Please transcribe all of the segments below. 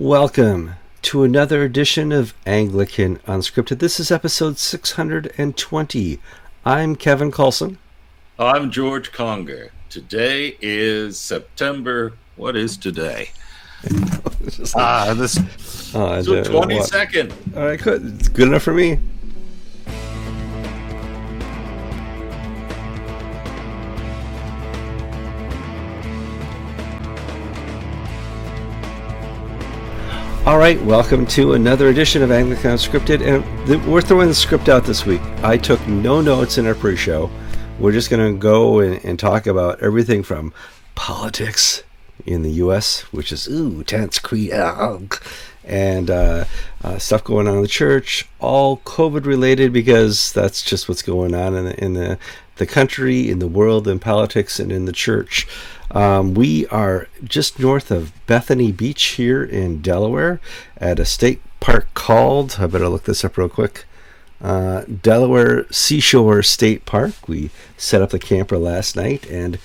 Welcome to another edition of Anglican Unscripted. This is episode 620. I'm Kevin Carlson. I'm George Conger. Today is September. What is today? ah, this uh, so 22nd. All right, good. It's good enough for me. All right, welcome to another edition of Anglican Unscripted, and the, we're throwing the script out this week. I took no notes in our pre-show. We're just going to go and, and, talk about everything from politics in the U.S., which is ooh tense, and uh, uh, stuff going on in the church, all COVID related because that's just what's going on in the, in the the country, in the world, in politics, and in the church. Um, we are just north of Bethany Beach here in Delaware at a state park called, I better look this up real quick, uh, Delaware Seashore State Park. We set up the camper last night, and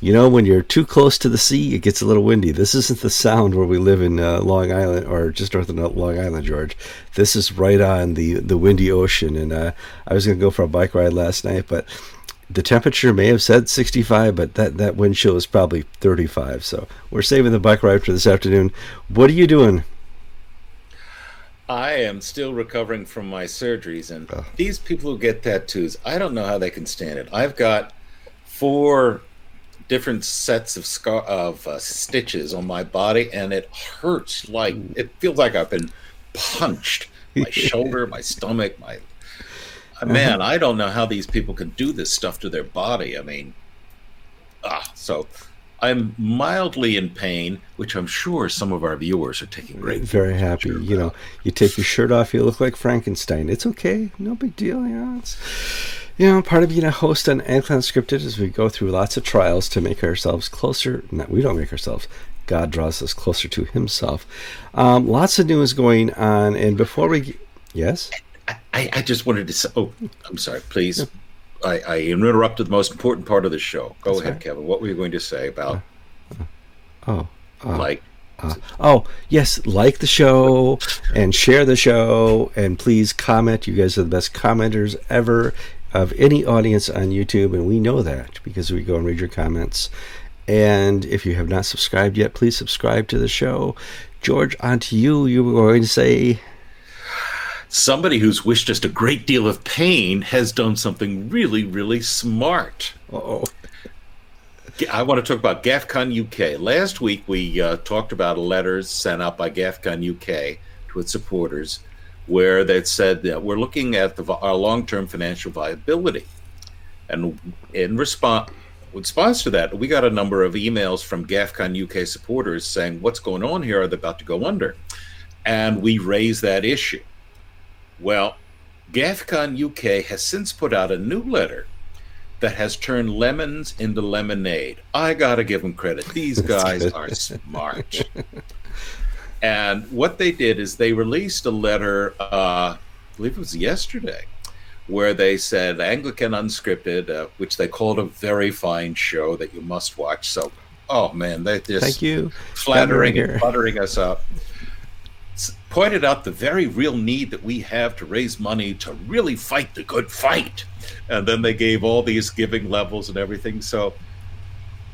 you know, when you're too close to the sea, it gets a little windy. This isn't the sound where we live in uh, Long Island or just north of Long Island, George. This is right on the, the windy ocean. And uh, I was going to go for a bike ride last night, but the temperature may have said 65, but that, that wind chill is probably 35. So we're saving the bike ride for this afternoon. What are you doing? I am still recovering from my surgeries, and oh. these people who get tattoos, I don't know how they can stand it. I've got four different sets of scar of uh, stitches on my body, and it hurts like it feels like I've been punched. My shoulder, my stomach, my. Man, I don't know how these people can do this stuff to their body. I mean, ah, so I'm mildly in pain, which I'm sure some of our viewers are taking great. Very happy. You know, you take your shirt off, you look like Frankenstein. It's okay, no big deal. You know, it's you know part of being a host on Anglican Scripted is we go through lots of trials to make ourselves closer. Not we don't make ourselves. God draws us closer to Himself. Um, lots of news going on, and before we, yes. I, I just wanted to say, oh, I'm sorry, please. I, I interrupted the most important part of the show. Go That's ahead, right. Kevin. What were you going to say about? Oh, uh, like. Uh, oh yes, like the show and share the show, and please comment. You guys are the best commenters ever of any audience on YouTube, and we know that because we go and read your comments. And if you have not subscribed yet, please subscribe to the show. George, on to you. You were going to say somebody who's wished us a great deal of pain has done something really, really smart. Oh. I want to talk about GAFCON UK. Last week we uh, talked about letters sent out by GAFCON UK to its supporters where they said that we're looking at the, our long-term financial viability. And in response, in response to that, we got a number of emails from GAFCON UK supporters saying, "What's going on here? Are they about to go under?" And we raised that issue. Well, GAFCON UK has since put out a new letter that has turned lemons into lemonade. I got to give them credit. These guys are smart. and what they did is they released a letter, uh, I believe it was yesterday, where they said Anglican Unscripted, uh, which they called a very fine show that you must watch. So, oh man, they just Thank you. flattering and buttering us up pointed out the very real need that we have to raise money to really fight the good fight. And then they gave all these giving levels and everything. So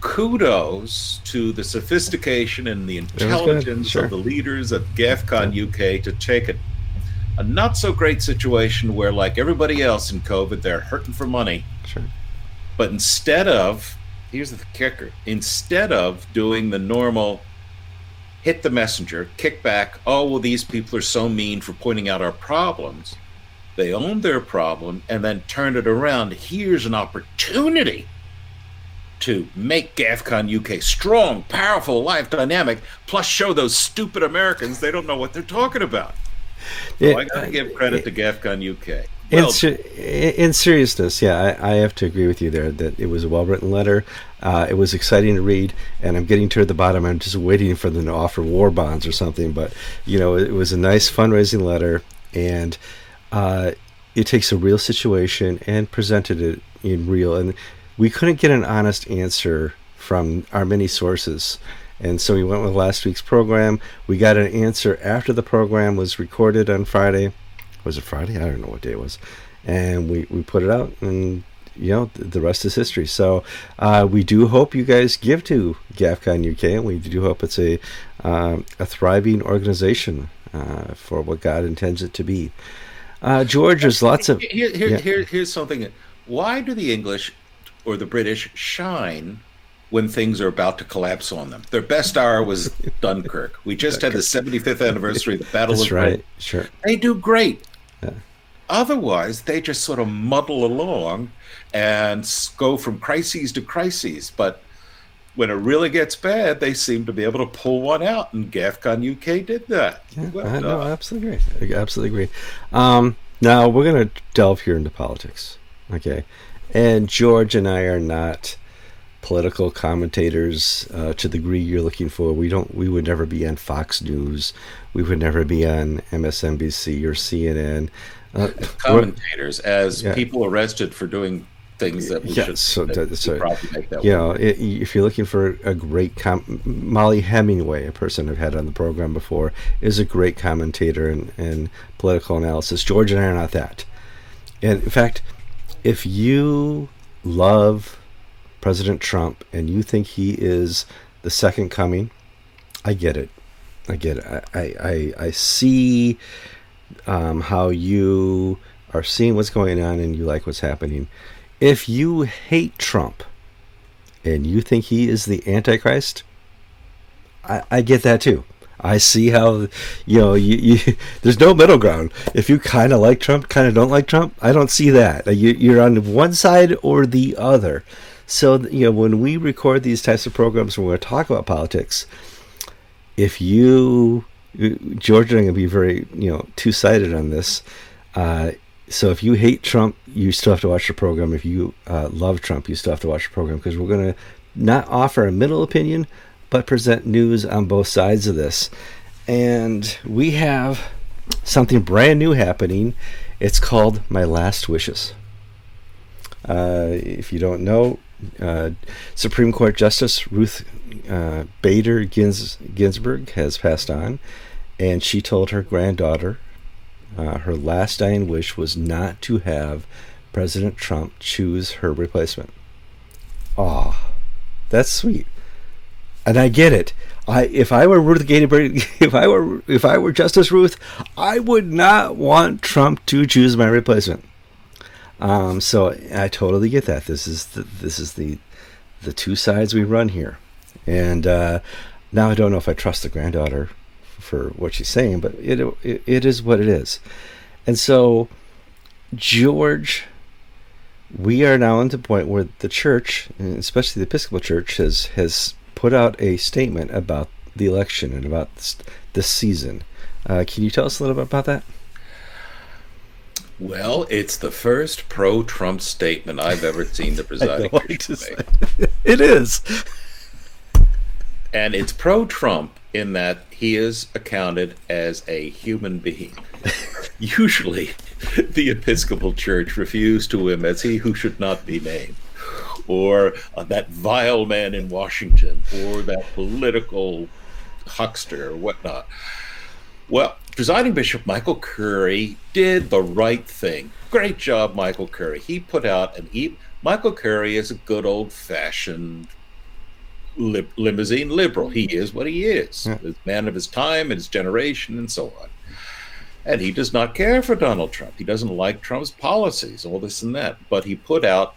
kudos to the sophistication and the intelligence sure. of the leaders at GAFCON UK to take a, a not so great situation where, like everybody else in COVID, they're hurting for money. Sure. But instead of, here's the kicker, instead of doing the normal hit the messenger, kick back, oh, well, these people are so mean for pointing out our problems. They owned their problem and then turned it around. Here's an opportunity to make GAFCON UK strong, powerful, live, dynamic, plus show those stupid Americans they don't know what they're talking about. So I got to give credit to GAFCON UK. In, in, seriousness, yeah, I, I, have to agree with you there that it was a well written letter. Uh, it was exciting to read, and I'm getting to the bottom. I'm just waiting for them to offer war bonds or something. But you know, it was a nice fundraising letter, and uh, it takes a real situation and presented it in real. And we couldn't get an honest answer from our many sources And so we went with last week's program. We got an answer after the program was recorded on Friday. Was it Friday? I don't know what day it was. And we, we put it out, and you know the rest is history. So uh, we do hope you guys give to GAFCON UK, and we do hope it's a uh, a thriving organization uh, for what God intends it to be. Uh, George, there's lots of here, here, yeah. here, here's something. Why do the English or the British shine when things are about to collapse on them. Their best hour was Dunkirk. We just had the 75th anniversary of the Battle That's of right. Sure. They do great. Otherwise, they just sort of muddle along and go from crises to crises. But when it really gets bad, they seem to be able to pull one out, and GAFCON UK did that. Yeah, well, I, no, absolutely agree. I absolutely agree. Um, now we're going to delve here into politics, okay? And George and I are not political commentators uh, to the degree you're looking for. We don't. We would never be on Fox News. We would never be on MSNBC or CNN. Uh, commentators as yeah. people arrested for doing things that we yeah, should so, that, so probably make that you know it, if you're looking for a great com- mollie hemingway a person i've had on the program before is a great commentator and, and political analysis george and i are not that and in fact if you love President Trump and you think he is the second coming, I get it. I get it. I, I, I see um, how you are seeing what's going on and you like what's happening. If you hate Trump and you think he is the Antichrist, I, I get that too. I see how, you know, you, you there's no middle ground. If you kind of like Trump, kind of don't like Trump, I don't see that. You, you're on one side or the other. So, you know, when we record these types of programs, we're going to talk about politics. If you, Are going to be very, you know, two sided on this. Uh, so if you hate Trump, you still have to watch the program. If you uh, love Trump, you still have to watch the program because we're going to not offer a middle opinion, but present news on both sides of this. And we have something brand new happening. It's called My Last Wishes. Uh, if you don't know, uh, Supreme Court Justice Ruth uh, Bader Gins- Ginsburg has passed on, and she told her granddaughter uh, her last dying wish was not to have President Trump choose her replacement. Ah, that's sweet, and I get it. I if I were Ruth Ginsburg, if I were if I were Justice Ruth, I would not want Trump to choose my replacement. Um, so I totally get that. This is the, this is the the two sides we run here, and uh, now I don't know if I trust the granddaughter for what she's saying, but it, it it is what it is, and so George, we are now at the point where the church, especially the Episcopal Church, has has put out a statement about the election and about this, this season. Uh, can you tell us a little bit about that? Well, it's the first pro-Trump statement I've ever seen the presiding bishop make. It is, and it's pro-Trump in that he is accounted as a human being. Usually, the Episcopal Church refused to him as he who should not be named, or uh, that vile man in Washington, or that political huckster, or whatnot. Well, presiding Bishop Michael Curry did the right thing. Great job, Michael Curry. He put out an e. Michael Curry is a good old fashioned li- limousine liberal. He is what he is, yeah. a man of his time and his generation, and so on. And he does not care for Donald Trump. He doesn't like Trump's policies, all this and that. But he put out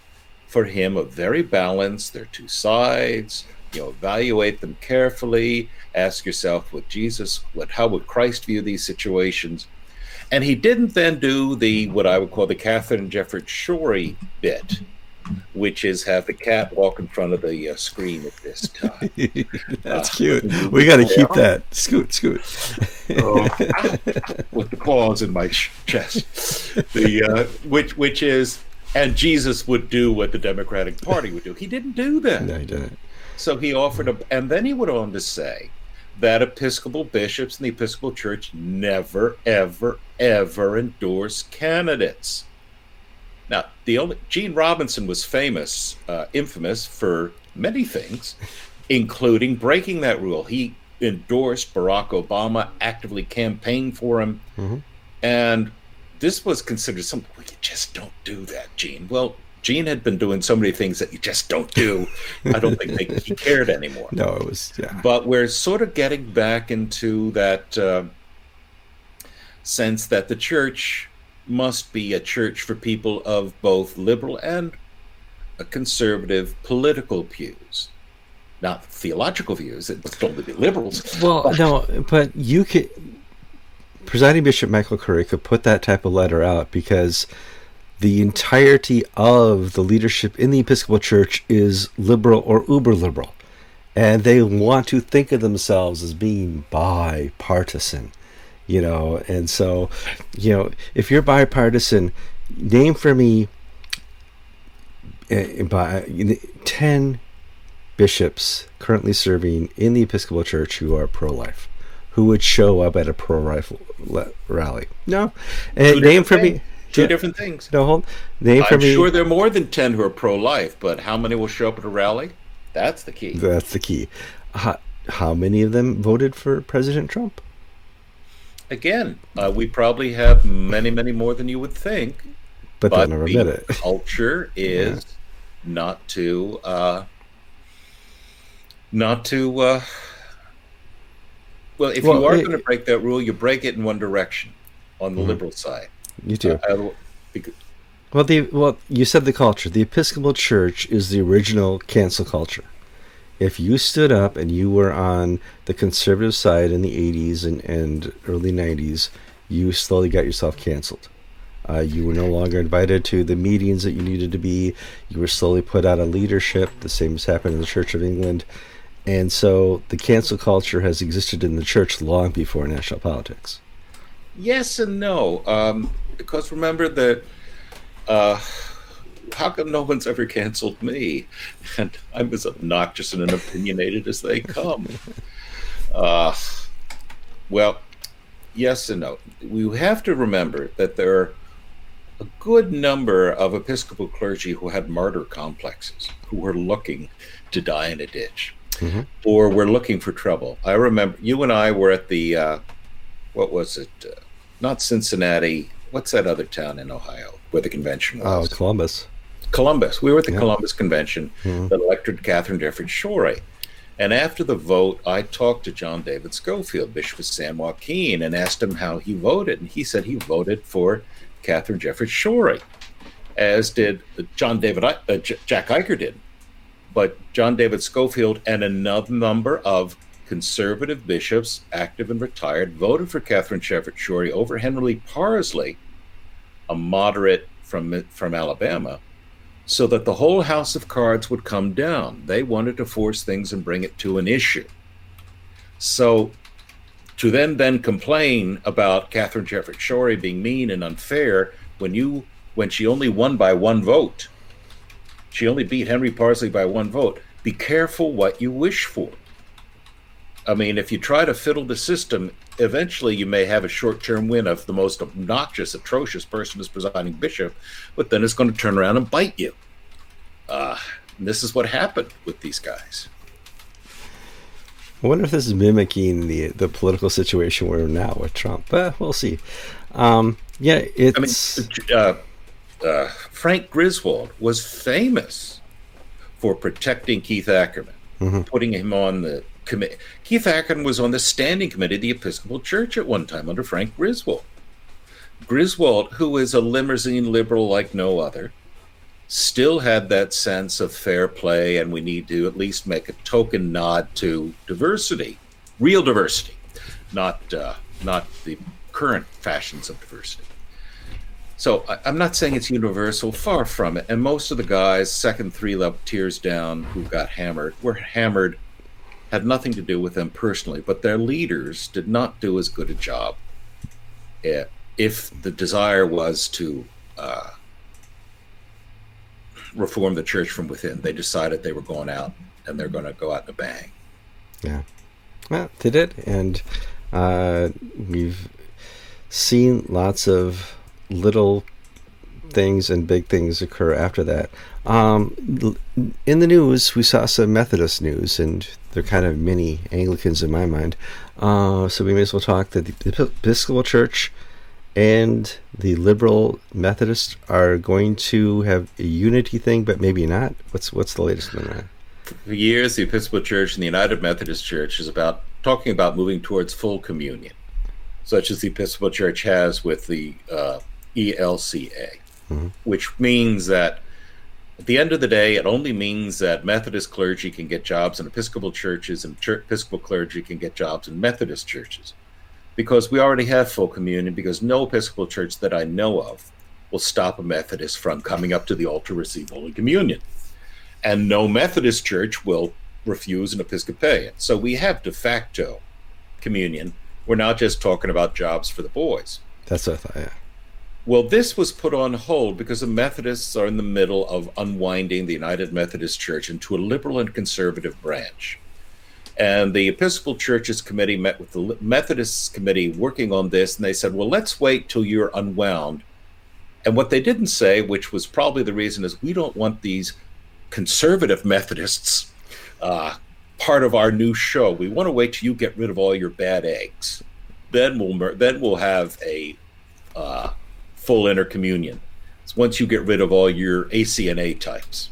for him a very balanced. There are two sides. You know, evaluate them carefully ask yourself what Jesus, what how would Christ view these situations? And he didn't then do the what I would call the Katharine Jefferts Schori bit, which is have the cat walk in front of the uh, screen at this time. That's uh, cute. We got to keep that. Scoot, scoot. oh, with the claws in my chest. The uh, which which is and Jesus would do what the Democratic Party would do. He didn't do that. No, he didn't. So he offered a, and then he went on to say that Episcopal bishops and the Episcopal Church never, ever, ever endorse candidates. Now, the only Gene Robinson was famous, uh, infamous for many things, including breaking that rule. He endorsed Barack Obama, actively campaigned for him, Mhm. and this was considered something. Well, you just don't do that, Gene. Well, Gene had been doing so many things that you just don't do. I don't think they, he cared anymore. No, it was yeah. But we're sort of getting back into that uh, sense that the church must be a church for people of both liberal and a conservative political views, not theological views. It must only be liberals. Well, no, but you could. Presiding Bishop Michael Curry could put that type of letter out because the entirety of the leadership in the Episcopal Church is liberal or uber liberal. And they want to think of themselves as being bipartisan, you know. And so, you know, if you're bipartisan, name for me uh, by 10 bishops currently serving in the Episcopal Church who are pro life, who would show up at a pro life rally. No. And name for me. Things. Two Yeah. different things. No, hold. Name for I'm me. sure there are more than 10 who are pro life, but how many will show up at a rally? That's the key. That's the key. How, how many of them voted for President Trump? Again, uh, we probably have many, many more than you would think. But, but they'll never the admit it. culture is not to uh, not to uh, well if Well, you are it- going to break that rule you break it in one direction on the Mhm. liberal side You too. Uh, I- because- Well, the well, you said the culture. The Episcopal Church is the original cancel culture. If you stood up and you were on the conservative side in the '80s and, and early '90s, you slowly got yourself canceled. Uh, you were no longer invited to the meetings that you needed to be. You were slowly put out of leadership. The same has happened in the Church of England, and so the cancel culture has existed in the church long before national politics. yes and no um, because remember that uh, how come no one's ever canceled me? And i'm as obnoxious and opinionated as they come. Uh, well yes and no. We have to remember that there are a good number of episcopal clergy who had martyr complexes who were looking to die in a ditch Mhm. or were looking for trouble. I remember you and i were at the uh, what was it? Uh, not cincinnati what's that other town in ohio where the convention was? Oh, was Columbus. Columbus. We were at the Yeah. Columbus Convention Mhm. that elected Katharine Jefferts Schori. And after the vote, I talked to John David Schofield, Bishop of San Joaquin, and asked him how he voted. And he said he voted for Katharine Jefferts Schori, as did John David uh, J- Jack Iker did. But John David Schofield and another number of conservative bishops, active and retired, voted for Katharine Jefferts Schori over Henry Parsley, a moderate from from Alabama, so that the whole house of cards would come down. They wanted to force things and bring it to an issue. So to then then complain about Katharine Jefferts Schori being mean and unfair when you when she only won by one vote. She only beat Henry Parsley by one vote. Be careful what you wish for. I mean, if you try to fiddle the system, eventually you may have a short term win of the most obnoxious, atrocious person as presiding bishop, but then it's going to turn around and bite you. Uh, and this is what happened with these guys. I wonder if this is mimicking the the political situation we're in now with Trump. But we'll see. Um, yeah, I mean, uh, uh, Frank Griswold was famous for protecting Keith Ackerman, Mhm. putting him on the committee. Keith Ackerman was on the standing committee of the Episcopal Church at one time under Frank Griswold. Griswold, who is a limousine liberal like no other, still had that sense of fair play, and we need to at least make a token nod to diversity, real diversity, not uh, not the current fashions of diversity. So I, I'm not saying it's universal, far from it. And most of the guys, second three level tiers down, who got hammered, were hammered, had nothing to do with them personally, but their leaders did not do as good a job. eh, If the desire was to uh, reform the church from within, they decided they were going out and they're going to go out in a bang. yeah, well, they did, and uh, we've seen lots of little things and big things occur after that. Um, in the news, we saw some Methodist news, and they're kind of mini Anglicans in my mind. Uh, so we may as well talk that the Episcopal Church and the liberal Methodists are going to have a unity thing, but maybe not. What's what's the latest on that? For years, the Episcopal Church and the United Methodist Church is about talking about moving towards full communion, such as the Episcopal Church has with the uh, ELCA, mm-hmm. which means that at the end of the day, it only means that Methodist clergy can get jobs in Episcopal churches and church, Episcopal clergy can get jobs in Methodist churches. Because we already have full communion, because no Episcopal church that I know of will stop a Methodist from coming up to the altar to receive Holy Communion. And no Methodist church will refuse an Episcopalian. So we have de facto communion. We're not just talking about jobs for the boys. That's what I thought, yeah. Well, this was put on hold because the Methodists are in the middle of unwinding the United Methodist Church into a liberal and conservative branch. And the Episcopal Churches Committee met with the Methodists Committee working on this, and they said, well, let's wait till you're unwound. And what they didn't say, which was probably the reason, is we don't want these conservative Methodists uh, part of our new show. We want to wait till you get rid of all your bad eggs. Then we'll then we'll have a uh, full intercommunion. It's once you get rid of all your ACNA types.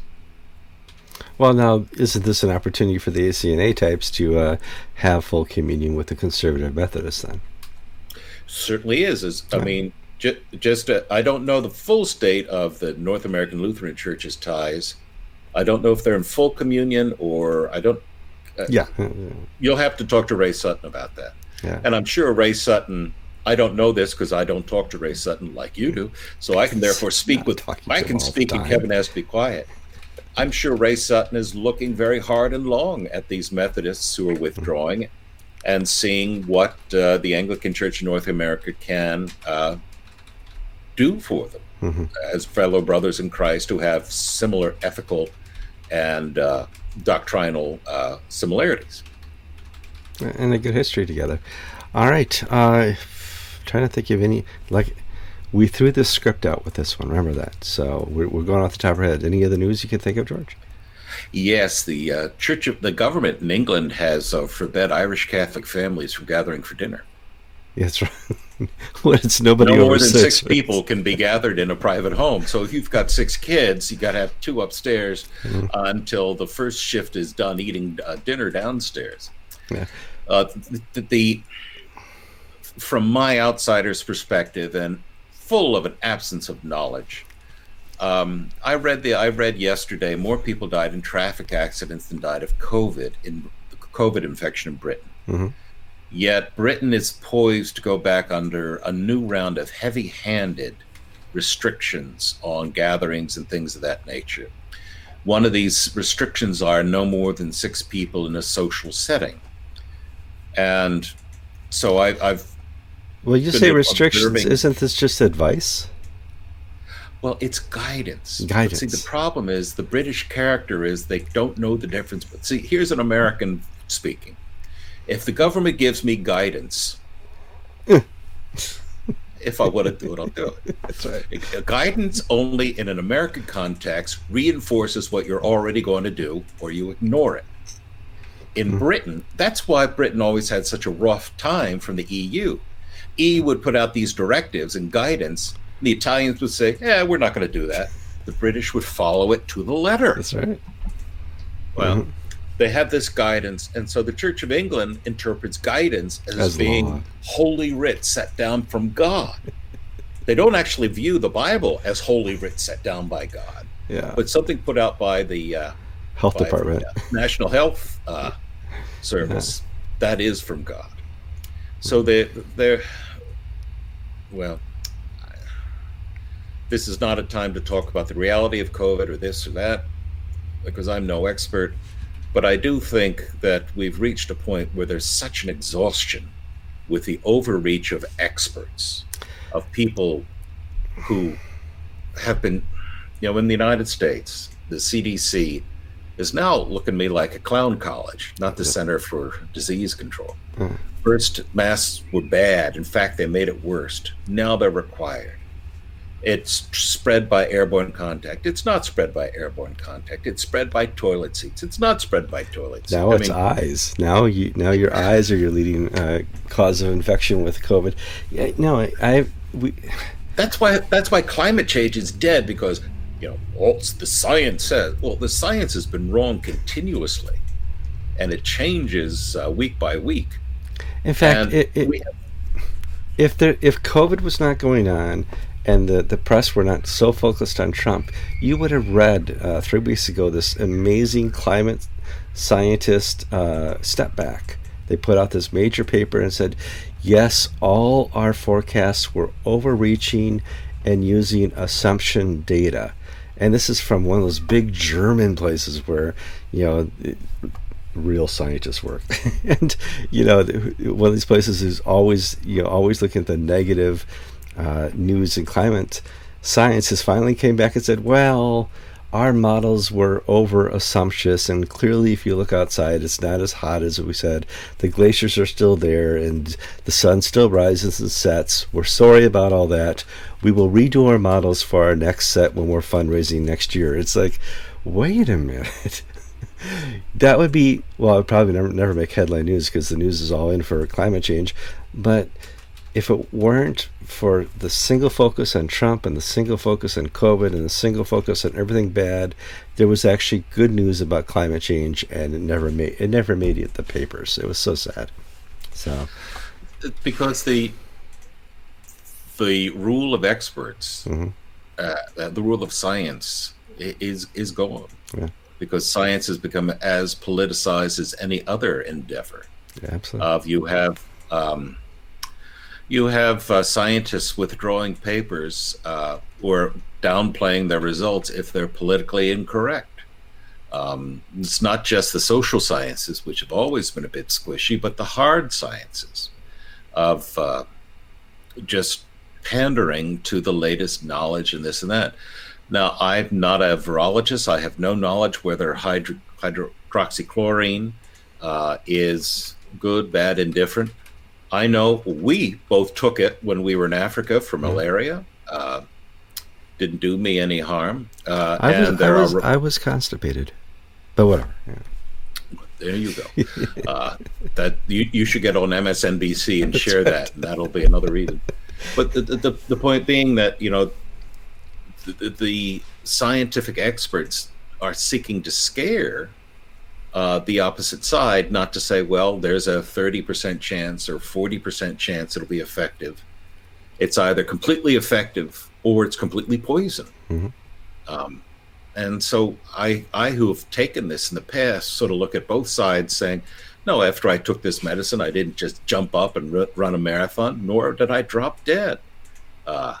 Well, now isn't this an opportunity for the ACNA types to uh, have full communion with the conservative Methodists? Then certainly is. Is I mean, ju- just uh, I don't know the full state of the North American Lutheran Church's ties. I don't know if they're in full communion or I don't. Uh, yeah, you'll have to talk to Ray Sutton about that. Yeah. And I'm sure Ray Sutton I don't know this because I don't talk to Ray Sutton like you do, so I can therefore speak with. I can speak, and Kevin has to be quiet. I'm sure Ray Sutton is looking very hard and long at these Methodists who are withdrawing, mm-hmm. and seeing what uh, the Anglican Church in North America can uh, do for them mm-hmm. as fellow brothers in Christ who have similar ethical and uh, doctrinal uh, similarities and a good history together. All right. Trying to think of any like we threw this script out with this one. Remember that. So we're, we're going off the top of our head. Any other news you can think of, George? Yes, the uh, Church of the government in England has uh, forbid Irish Catholic families from gathering for dinner. That's right. well, it's nobody no more than six, six people can be gathered in a private home. So if you've got six kids, you got to have two upstairs mm-hmm. uh, until the first shift is done eating uh, dinner downstairs. Yeah. Uh, the, the from my outsider's perspective and full of an absence of knowledge. Um, I read the I read yesterday more people died in traffic accidents than died of COVID in COVID infection in Britain. Mm-hmm. Yet Britain is poised to go back under a new round of heavy-handed restrictions on gatherings and things of that nature. One of these restrictions are no more than six people in a social setting, and so I, I've well, you say restrictions. Observing. Isn't this just advice? Well, it's guidance. Guidance. But see, the problem is the British character is they don't know the difference. But see, here's an American speaking. If the government gives me guidance, if I want to do it, I'll do it. That's right. Guidance only in an American context reinforces what you're already going to do, or you ignore it. In mm-hmm. Britain, that's why Britain always had such a rough time from the EU E would put out these directives and guidance. And the Italians would say, "Yeah, we're not going to do that." The British would follow it to the letter. That's right. Well, mm-hmm. they have this guidance, and so the Church of England interprets guidance as, as being law. holy writ set down from God. they don't actually view the Bible as holy writ set down by God. Yeah. But something put out by the uh, health by department, the, uh, National Health uh, Service, yeah. that is from God. So they they're well, this is not a time to talk about the reality of COVID or this or that, because I'm no expert. But I do think that we've reached a point where there's such an exhaustion with the overreach of experts, of people who have been, you know, in the United States, the CDC is now looking at me like a clown college, not the Center for Disease Control. Mm. First, masks were bad. In fact, they made it worse. Now they're required. it's spread by airborne contact. It's not spread by airborne contact. It's spread by toilet seats. It's not spread by toilet seats. Now it's mean, eyes. Now you now your eyes are your leading uh, cause of infection with COVID. Yeah, no, I, I we. That's why that's why climate change is dead because you know all the science says. Well, the science has been wrong continuously, and it changes uh, week by week. In fact, it, it, have, if there if COVID was not going on and the, the press were not so focused on Trump, you would have read uh, three weeks ago this amazing climate scientist uh, step back. They put out this major paper and said, yes, all our forecasts were overreaching and using assumption data. And this is from one of those big German places where, you know, real scientists work. and, you know, one of these places is always, you know, always looking at the negative uh, news and climate science has finally came back and said, well, our models were over assumptuous, and clearly, if you look outside, it's not as hot as we said. The glaciers are still there, and the sun still rises and sets. We're sorry about all that. We will redo our models for our next set when we're fundraising next year. It's like, wait a minute. that would be well, I'd probably never never make headline news because the news is all in for climate change, but if it weren't for the single focus on Trump and the single focus on COVID and the single focus on everything bad, there was actually good news about climate change, and it never made it never made it the papers. It was so sad. So, because the the rule of experts, mm-hmm. uh, the rule of science is is gone. Yeah. Because science has become as politicized as any other endeavor. Yeah, absolutely. Of you have um, you have uh, scientists withdrawing papers uh, or downplaying their results if they're politically incorrect. Um, it's not just the social sciences, which have always been a bit squishy, but the hard sciences of uh, just pandering to the latest knowledge and this and that. Now, I'm not a virologist. I have no knowledge whether hydro- hydroxychloroquine uh, is good, bad, indifferent. I know we both took it when we were in Africa for mm-hmm. malaria. Uh, didn't do me any harm. Uh, I, was, I, was, I was constipated, but whatever. Yeah. There you go. uh, that you, you should get on MSNBC and share that. And that'll be another reason. But the, the, the point being that you know the, the scientific experts are seeking to scare uh, the opposite side, not to say, well, there's a 30% chance or 40% chance it'll be effective. It's either completely effective or it's completely poison. Mm-hmm. Um, and so I, I who have taken this in the past, sort of look at both sides, saying, no, after I took this medicine, I didn't just jump up and r- run a marathon, nor did I drop dead. Uh,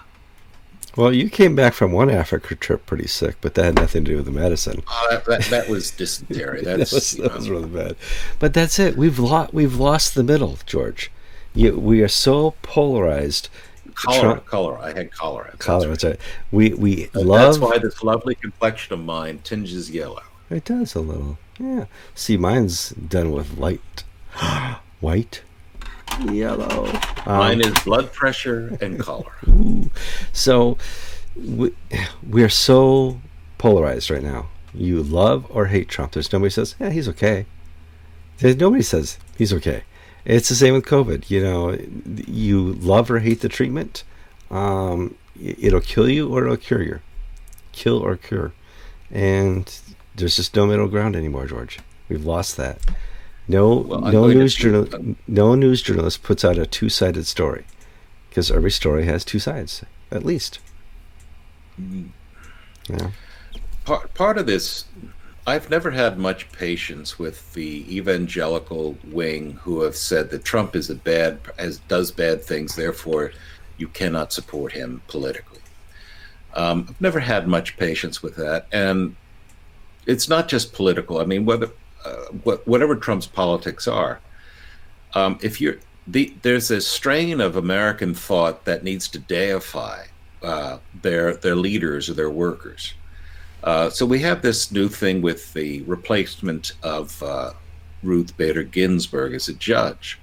well, you came back from one Africa trip pretty sick, but that had nothing to do with the medicine. Oh, that, that, that was dysentery. That's, that was, that was really bad. But that's it. We've lost. We've lost the middle, George. You, we are so polarized. Cholera, cholera. I had cholera. That's cholera. That's right. We we love. That's why this lovely complexion of mine tinges yellow. It does a little. Yeah. See, mine's done with light, white, yellow. Um, Mine is blood pressure and color. so we, we're so polarized right now. You love or hate Trump. There's nobody says, yeah, he's okay. There's nobody says he's okay. It's the same with COVID. You know, you love or hate the treatment. Um, it'll kill you or it'll cure you. Kill or cure. And there's just no middle ground anymore, George. We've lost that. No, well, no news journal, no news journalist puts out a two-sided story because every story has two sides, at least. Mm. Yeah. Part part of this, I've never had much patience with the evangelical wing who have said that Trump is a bad, as does bad things, therefore you cannot support him politically. Um, I've never had much patience with that, and it's not just political. I mean, whether whatever Trump's politics are, um, if you're the, there's a strain of American thought that needs to deify uh, their their leaders or their workers. Uh, so we have this new thing with the replacement of uh, Ruth Bader Ginsburg as a judge.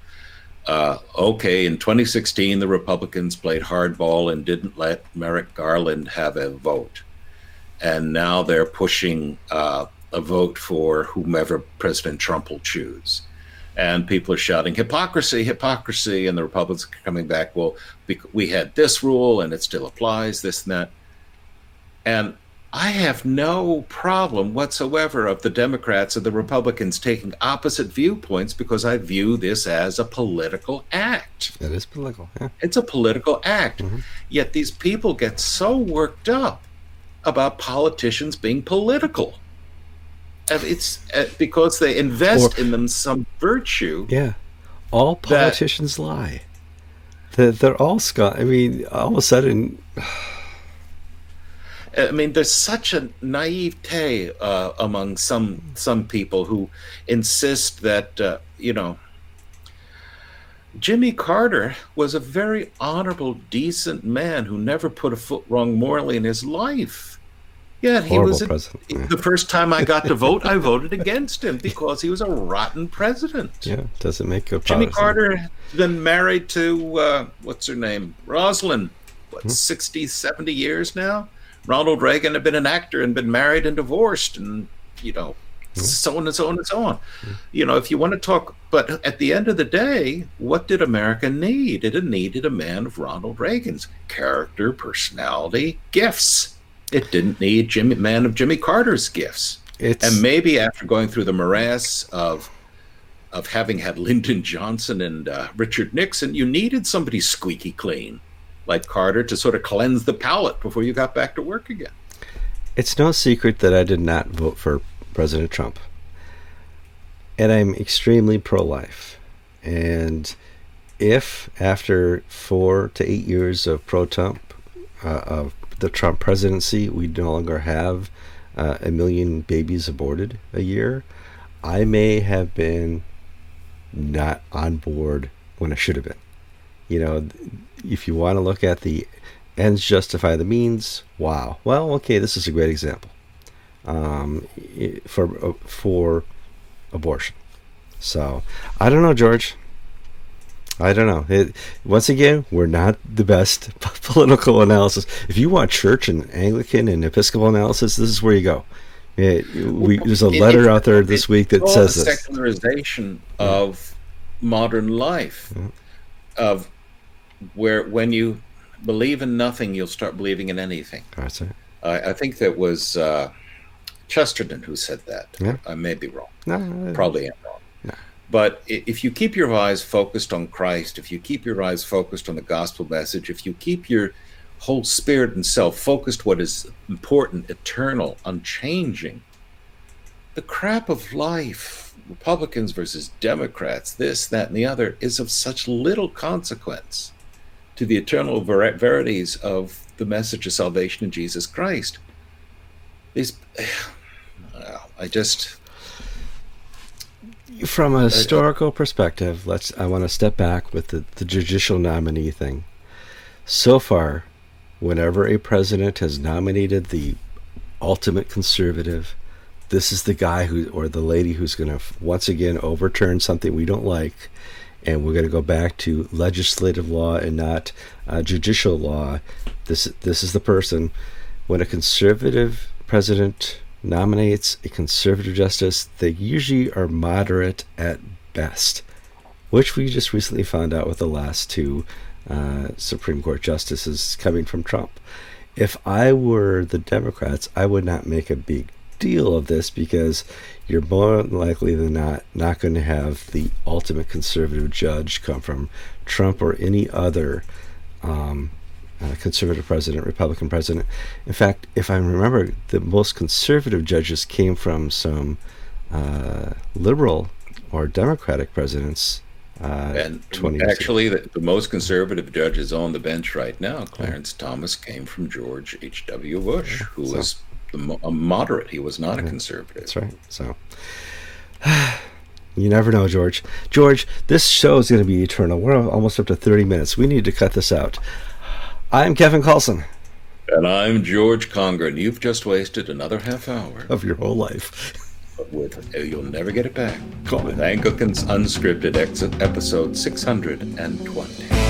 uh, okay, in 2016, the Republicans played hardball and didn't let Merrick Garland have a vote. And now they're pushing uh, a vote for whomever President Trump will choose. And people are shouting, hypocrisy, hypocrisy. And the Republicans are coming back, well, we had this rule and it still applies, this and that. And I have no problem whatsoever of the Democrats and the Republicans taking opposite viewpoints because I view this as a political act. It is political. Yeah. It's a political act. Mm-hmm. Yet these people get so worked up about politicians being political. It's uh, because they invest or, in them some virtue. Yeah. All politicians that, lie. They're, they're all Scott. I mean, all of a sudden. I mean, there's such a naivete uh, among some some people who insist that uh, you know Jimmy Carter was a very honorable, decent man who never put a foot wrong morally in his life. Yet he was a, the first time I got to vote, I voted against him because he was a rotten president. Yeah, does it make a Jimmy Carter has been married to uh, what's her name, Rosalynn, what hmm. 60, 70 years now Ronald Reagan had been an actor and been married and divorced, and you know, mm-hmm. so on and so on and so on. Mm-hmm. You know, if you want to talk, but at the end of the day, what did America need? It needed a man of Ronald Reagan's character, personality, gifts. It didn't need Jimmy man of Jimmy Carter's gifts. It's... And maybe after going through the morass of of having had Lyndon Johnson and uh, Richard Nixon, you needed somebody squeaky clean like Carter to sort of cleanse the palate before you got back to work again. It's no secret that I did not vote for President Trump. And I'm extremely pro life. And if after four to eight years of pro Trump, uh, of the Trump presidency, we no longer have uh, a million babies aborted a year, I may have been not on board when I should have been. You know, if you want to look at the ends justify the means, wow. Well, okay, this is a great example um, for uh, for abortion. So I don't know, George. I don't know. It, once again, we're not the best political analysis. If you want church and Anglican and Episcopal analysis, this is where you go. It, we, there's a letter out there this week that says this. Secularization of modern life, of where when you believe in nothing, you'll start believing in anything. That's it. I, I think that was uh, Chesterton who said that. Yeah. I may be wrong. No, Probably am wrong. But if you keep your eyes focused on Christ, if you keep your eyes focused on the gospel message, if you keep your whole spirit and self focused what is important, eternal, unchanging, the crap of life, Republicans versus Democrats, this, that, and the other, is of such little consequence to the eternal ver- verities of the message of salvation in Jesus Christ. These, I just. From a historical perspective, let's. I want to step back with the, the judicial nominee thing. So far, whenever a president has nominated the ultimate conservative, this is the guy who or the lady who's going to once again overturn something we don't like and we're going to go back to legislative law and not uh, judicial law. This this is the person. When a conservative president nominates a conservative justice, they usually are moderate at best, which we just recently found out with the last two uh, Supreme Court justices coming from Trump. If I were the Democrats, I would not make a big deal of this because you're more likely than not not going to have the ultimate conservative judge come from Trump or any other um, uh, conservative president, Republican president. In fact, if I remember, the most conservative judges came from some uh, liberal or Democratic presidents. Uh, and actually, the, the, most conservative judges on the bench right now, Clarence yeah. Thomas, came from George H.W. Bush, yeah, who so. was the, a moderate. He was not a conservative. That's right. So. You never know, George. George, this show is going to be eternal. We're almost up to 30 minutes. We need to cut this out. I'm Kevin Carlson. And I'm George Conger, and you've just wasted another half hour of your whole life. with you'll never get it back. Cool. With Anglicans Unscripted, ex- episode six hundred and twenty.